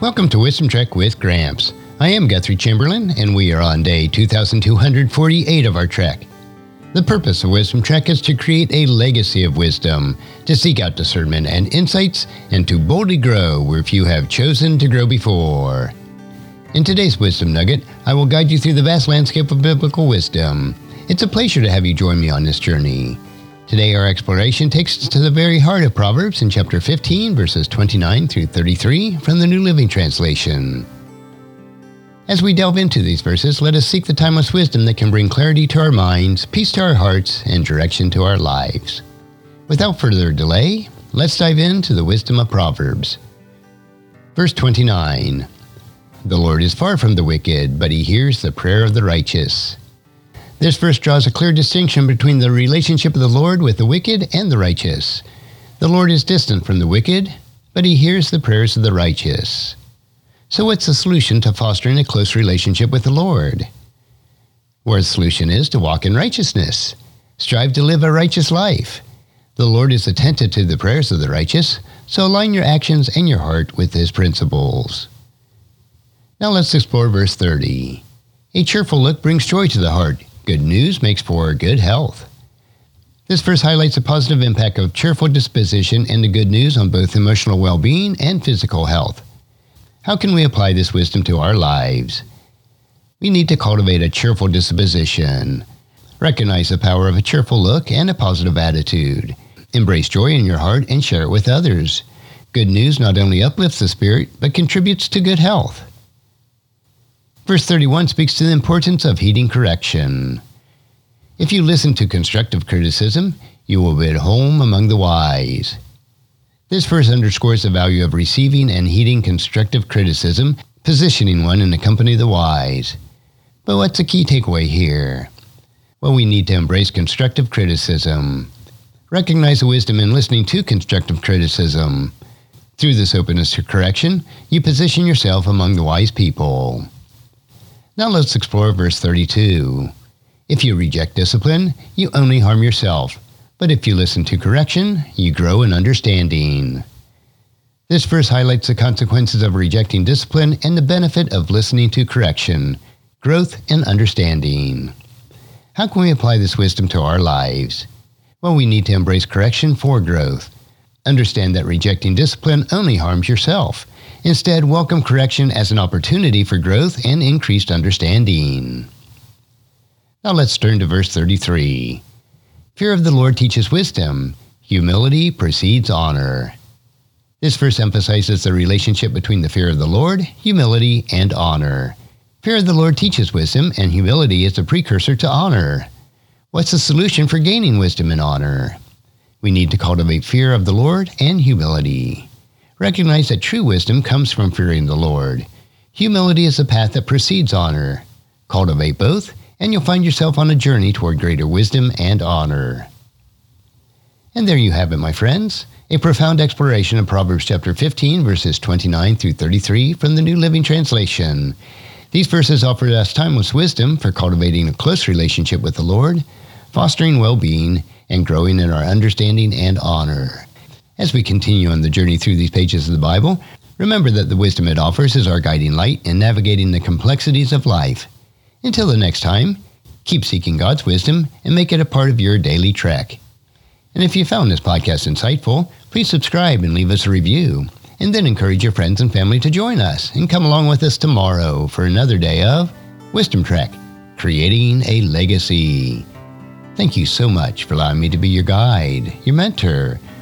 Welcome to Wisdom Trek with Gramps. I am Guthrie Chamberlain, and we are on day 2248 of our trek. The purpose of Wisdom Trek is to create a legacy of wisdom, to seek out discernment and insights, and to boldly grow where few have chosen to grow before. In today's Wisdom Nugget, I will guide you through the vast landscape of biblical wisdom. It's a pleasure to have you join me on this journey. Today, our exploration takes us to the very heart of Proverbs in chapter 15, verses 29 through 33 from the New Living Translation. As we delve into these verses, let us seek the timeless wisdom that can bring clarity to our minds, peace to our hearts, and direction to our lives. Without further delay, let's dive into the wisdom of Proverbs. Verse 29 The Lord is far from the wicked, but he hears the prayer of the righteous. This verse draws a clear distinction between the relationship of the Lord with the wicked and the righteous. The Lord is distant from the wicked, but he hears the prayers of the righteous. So, what's the solution to fostering a close relationship with the Lord? Well, the solution is to walk in righteousness. Strive to live a righteous life. The Lord is attentive to the prayers of the righteous, so align your actions and your heart with His principles. Now let's explore verse 30. A cheerful look brings joy to the heart. Good news makes for good health. This verse highlights the positive impact of cheerful disposition and the good news on both emotional well being and physical health. How can we apply this wisdom to our lives? We need to cultivate a cheerful disposition. Recognize the power of a cheerful look and a positive attitude. Embrace joy in your heart and share it with others. Good news not only uplifts the spirit, but contributes to good health. Verse 31 speaks to the importance of heeding correction. If you listen to constructive criticism, you will be at home among the wise. This verse underscores the value of receiving and heeding constructive criticism, positioning one in the company of the wise. But what's the key takeaway here? Well, we need to embrace constructive criticism. Recognize the wisdom in listening to constructive criticism. Through this openness to correction, you position yourself among the wise people. Now let's explore verse 32. If you reject discipline, you only harm yourself. But if you listen to correction, you grow in understanding. This verse highlights the consequences of rejecting discipline and the benefit of listening to correction, growth, and understanding. How can we apply this wisdom to our lives? Well, we need to embrace correction for growth. Understand that rejecting discipline only harms yourself. Instead, welcome correction as an opportunity for growth and increased understanding. Now let's turn to verse 33. Fear of the Lord teaches wisdom. Humility precedes honor. This verse emphasizes the relationship between the fear of the Lord, humility, and honor. Fear of the Lord teaches wisdom, and humility is the precursor to honor. What's the solution for gaining wisdom and honor? We need to cultivate fear of the Lord and humility. Recognize that true wisdom comes from fearing the Lord. Humility is the path that precedes honor. Cultivate both, and you'll find yourself on a journey toward greater wisdom and honor. And there you have it, my friends, a profound exploration of Proverbs chapter 15, verses 29 through 33 from the New Living Translation. These verses offer us timeless wisdom for cultivating a close relationship with the Lord, fostering well being, and growing in our understanding and honor. As we continue on the journey through these pages of the Bible, remember that the wisdom it offers is our guiding light in navigating the complexities of life. Until the next time, keep seeking God's wisdom and make it a part of your daily trek. And if you found this podcast insightful, please subscribe and leave us a review. And then encourage your friends and family to join us and come along with us tomorrow for another day of Wisdom Trek Creating a Legacy. Thank you so much for allowing me to be your guide, your mentor,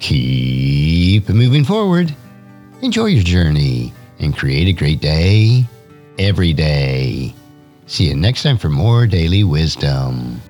keep moving forward, enjoy your journey, and create a great day every day. See you next time for more daily wisdom.